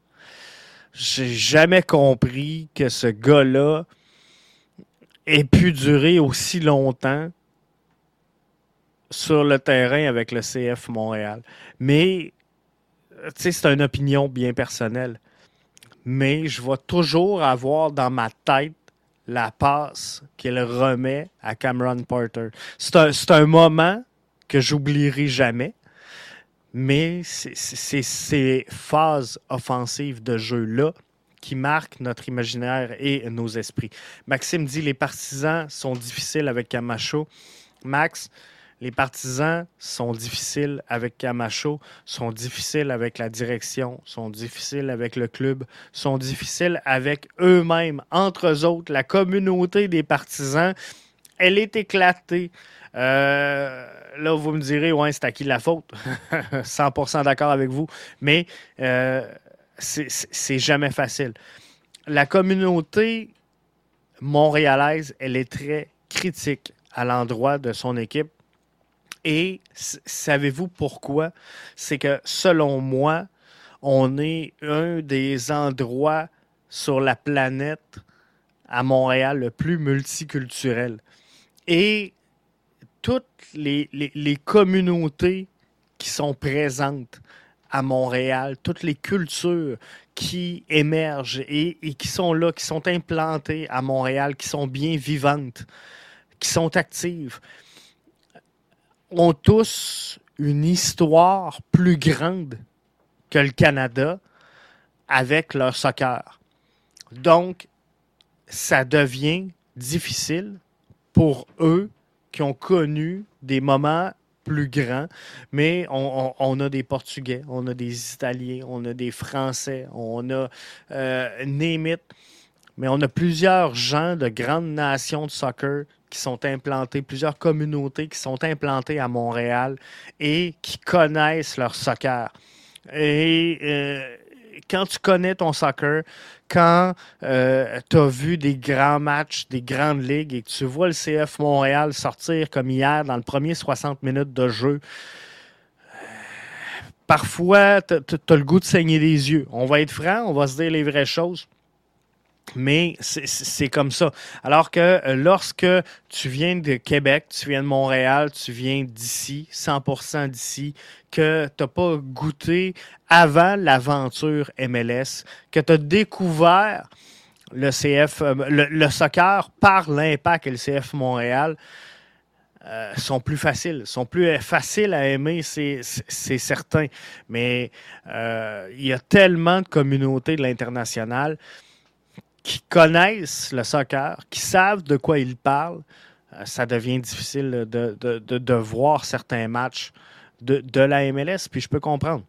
J'ai jamais compris que ce gars-là ait pu durer aussi longtemps sur le terrain avec le CF Montréal. Mais, tu sais, c'est une opinion bien personnelle. Mais je vais toujours avoir dans ma tête la passe qu'il remet à Cameron Porter. C'est un, un, moment que j'oublierai jamais mais c'est ces phases offensives de jeu-là qui marquent notre imaginaire et nos esprits. Maxime dit les partisans sont difficiles avec Camacho. Max, les partisans sont difficiles avec Camacho, sont difficiles avec la direction, sont difficiles avec le club, sont difficiles avec eux-mêmes. Entre eux autres, la communauté des partisans, elle est éclatée. Euh, là, vous me direz, ouais, c'est à qui la faute? 100% d'accord avec vous. Mais euh, c'est jamais facile. La communauté montréalaise, elle est très critique à l'endroit de son équipe. Et savez-vous pourquoi? C'est que selon moi, on est un des endroits sur la planète à Montréal le plus multiculturel. Et toutes les, communautés qui sont présentes à Montréal, toutes les cultures qui émergent et, qui sont là, qui sont implantées à Montréal, qui sont bien vivantes, qui sont actives, ont tous une histoire plus grande que le Canada avec leur soccer. Donc, ça devient difficile pour eux qui ont connu des moments plus grands, mais on, a des Portugais, on a des Italiens, on a des Français, on a euh, mais on a plusieurs gens de grandes nations de soccer qui sont implantés, plusieurs communautés qui sont implantées à Montréal et qui connaissent leur soccer. Et euh, quand tu connais ton soccer, quand euh, tu as vu des grands matchs, des grandes ligues et que tu vois le CF Montréal sortir comme hier dans le premier 60 minutes de jeu, parfois, tu as le goût de saigner les yeux. On va être franc, on va se dire les vraies choses. Mais c'est comme ça. Alors que euh, lorsque tu viens de Québec, tu viens de Montréal, tu viens d'ici, 100% d'ici, que tu n'as pas goûté avant l'aventure MLS, que tu as découvert le CF, euh, le, soccer par l'impact et le CF Montréal, euh, sont plus faciles, sont plus faciles à aimer, c'est certain. Mais il y a tellement de communautés de l'international qui connaissent le soccer, qui savent de quoi ils parlent, euh, ça devient difficile de, de, de, voir certains matchs de, la MLS, puis je peux comprendre.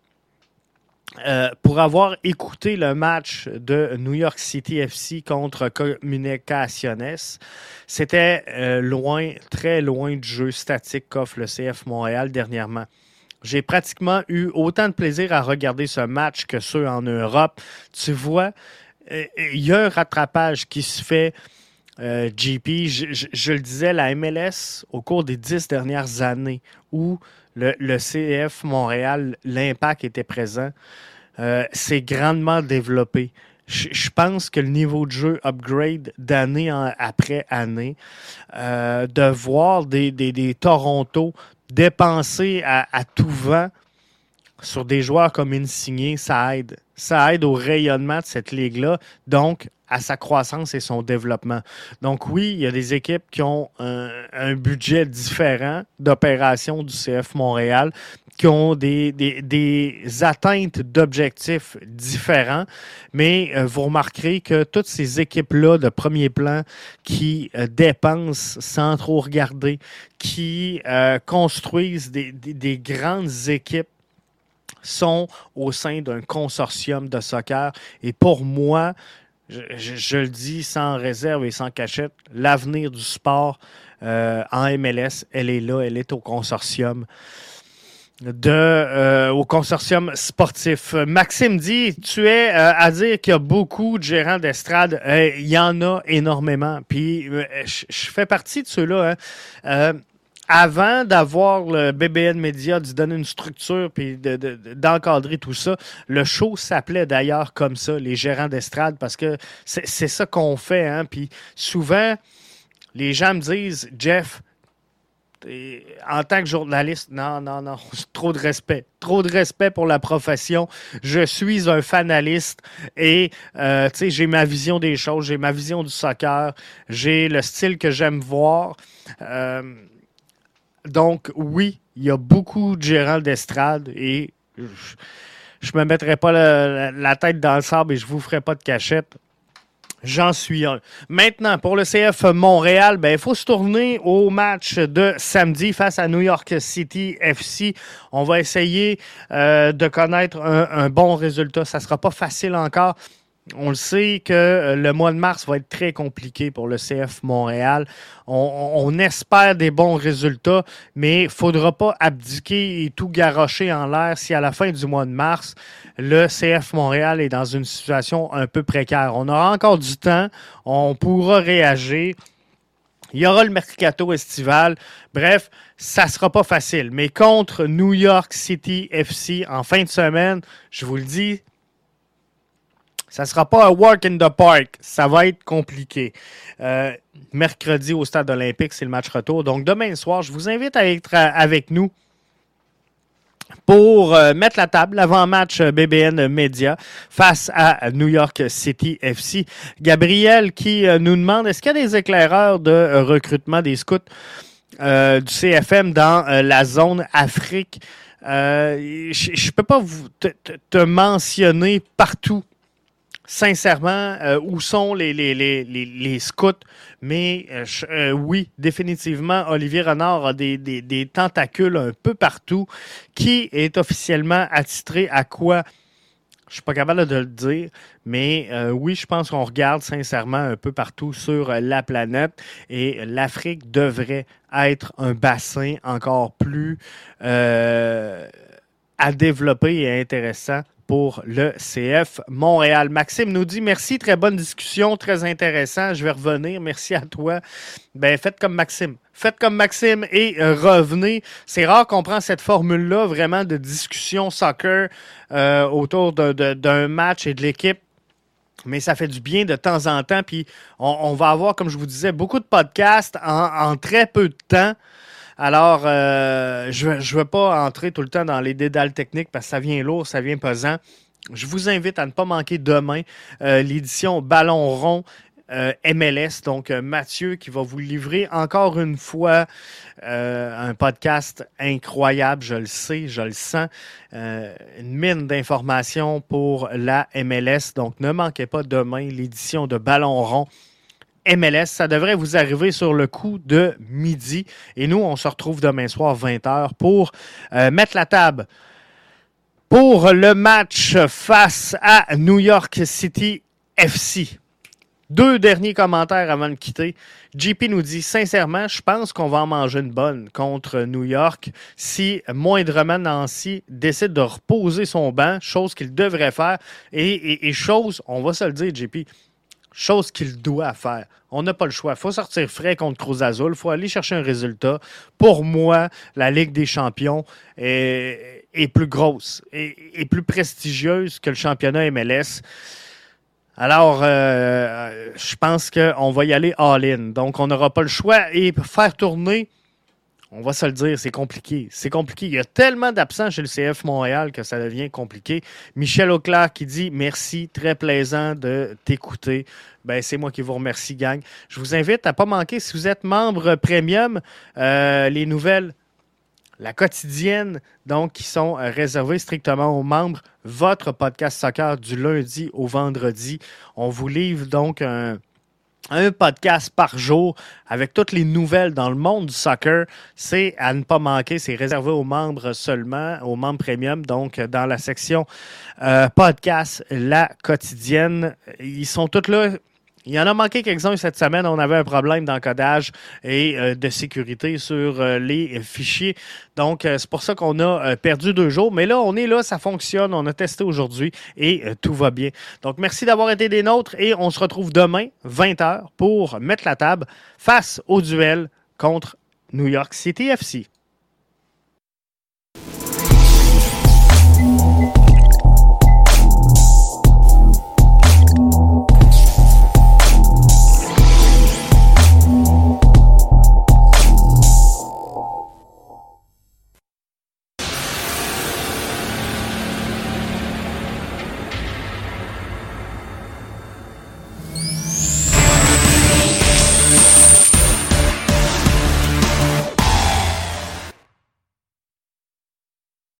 Euh, pour avoir écouté le match de New York City FC contre Comunicaciones, c'était euh, loin, très loin du jeu statique qu'offre le CF Montréal dernièrement. J'ai pratiquement eu autant de plaisir à regarder ce match que ceux en Europe. Tu vois, il y a un rattrapage qui se fait. Euh, JP, je, le disais, la MLS, au cours des dix dernières années où le, CF Montréal, l'impact était présent, euh, s'est grandement développé. Je, pense que le niveau de jeu upgrade d'année après année, euh, de voir des, des, Toronto dépenser à, à tout vent sur des joueurs comme Insigné, ça aide. Ça aide au rayonnement de cette ligue-là, donc à sa croissance et son développement. Donc oui, il y a des équipes qui ont un, budget différent d'opération du CF Montréal, qui ont des, des, atteintes d'objectifs différents, mais euh, vous remarquerez que toutes ces équipes-là de premier plan qui euh, dépensent sans trop regarder, qui euh, construisent des, des grandes équipes sont au sein d'un consortium de soccer. Et pour moi, je, le dis sans réserve et sans cachette, l'avenir du sport euh, en MLS, elle est là, elle est au consortium de euh, au consortium sportif. Maxime dit, tu es euh, à dire qu'il y a beaucoup de gérants d'estrade. il y en a énormément. Puis je, fais partie de ceux-là. Hein avant d'avoir le BBN Media, de donner une structure puis d'encadrer tout ça, le show s'appelait d'ailleurs comme ça, les gérants d'estrade, parce que c'est ça qu'on fait. Hein? Puis souvent, les gens me disent, Jeff, en tant que journaliste, non, non, non, trop de respect. Trop de respect pour la profession. Je suis un fanaliste et euh, j'ai ma vision des choses, j'ai ma vision du soccer, j'ai le style que j'aime voir. Euh, donc, oui, il y a beaucoup de gérants d'estrade et je ne me mettrai pas la, tête dans le sable et je ne vous ferai pas de cachette. J'en suis un. Maintenant, pour le CF Montréal, ben, il faut se tourner au match de samedi face à New York City FC. On va essayer euh, de connaître un, un, bon résultat. Ça ne sera pas facile encore. On le sait que euh, le mois de mars va être très compliqué pour le CF Montréal. On, espère des bons résultats, mais il ne faudra pas abdiquer et tout garrocher en l'air si à la fin du mois de mars, le CF Montréal est dans une situation un peu précaire. On aura encore du temps, on pourra réagir. Il y aura le mercato estival. Bref, ça ne sera pas facile. Mais contre New York City FC en fin de semaine, je vous le dis, ça ne sera pas un walk in the park. Ça va être compliqué. Euh, mercredi au stade olympique, c'est le match retour. Donc demain soir, je vous invite à être avec nous pour euh, mettre la table, l'avant-match BBN Media face à New York City FC. Gabriel qui euh, nous demande, est-ce qu'il y a des éclaireurs de recrutement des scouts du CFM dans la zone Afrique? je ne peux pas vous te mentionner partout sincèrement, euh, où sont les, les, scouts? Mais euh, euh, oui, définitivement, Olivier Renard a des, tentacules un peu partout. Qui est officiellement attitré à quoi? Je suis pas capable de le dire, mais oui, je pense qu'on regarde sincèrement un peu partout sur la planète et l'Afrique devrait être un bassin encore plus à développer et intéressant pour le CF Montréal. Maxime nous dit merci, très bonne discussion, très intéressant. Je vais revenir. Merci à toi. Ben, faites comme Maxime. Faites comme Maxime et euh, revenez. C'est rare qu'on prend cette formule-là vraiment de discussion soccer euh, autour d'un match et de l'équipe mais ça fait du bien de temps en temps. Puis on, va avoir, comme je vous disais, beaucoup de podcasts en très peu de temps. Alors, euh, je ne veux pas entrer tout le temps dans les dédales techniques parce que ça vient lourd, ça vient pesant. Je vous invite à ne pas manquer demain euh, l'édition Ballon rond euh, MLS. Donc, Mathieu qui va vous livrer encore une fois un podcast incroyable. Je le sais, je le sens. une mine d'informations pour la MLS. Donc, ne manquez pas demain l'édition de Ballon rond MLS. Ça devrait vous arriver sur le coup de midi. Et nous, on se retrouve demain soir 20h pour euh, mettre la table pour le match face à New York City FC. Deux derniers commentaires avant de quitter. JP nous dit sincèrement, je pense qu'on va en manger une bonne contre New York si moindrement Nancy décide de reposer son banc, chose qu'il devrait faire. Et, et chose, on va se le dire, JP, chose qu'il doit faire. On n'a pas le choix. Il faut sortir frais contre Cruz Azul. Il faut aller chercher un résultat. Pour moi, la Ligue des champions est, plus grosse et plus prestigieuse que le championnat MLS. Alors, euh, je pense qu'on va y aller all-in. Donc, on n'aura pas le choix. Et faire tourner on va se le dire, c'est compliqué. C'est compliqué. Il y a tellement d'absents chez le CF Montréal que ça devient compliqué. Michel Auclair qui dit merci, très plaisant de t'écouter. Ben, c'est moi qui vous remercie, gang. Je vous invite à ne pas manquer, si vous êtes membre premium, euh, les nouvelles, la quotidienne, donc, qui sont réservées strictement aux membres. Votre podcast soccer du lundi au vendredi. On vous livre donc un un podcast par jour avec toutes les nouvelles dans le monde du soccer. C'est à ne pas manquer. C'est réservé aux membres seulement, aux membres premium. Donc, dans la section euh, podcast, la quotidienne, ils sont tous là il y en a manqué quelques-uns cette semaine. On avait un problème d'encodage et euh, de sécurité sur euh, les fichiers. Donc, euh, c'est pour ça qu'on a perdu deux jours. Mais là, on est là, ça fonctionne. On a testé aujourd'hui et tout va bien. Donc, merci d'avoir été des nôtres et on se retrouve demain, 20h, pour mettre la table face au duel contre New York City FC.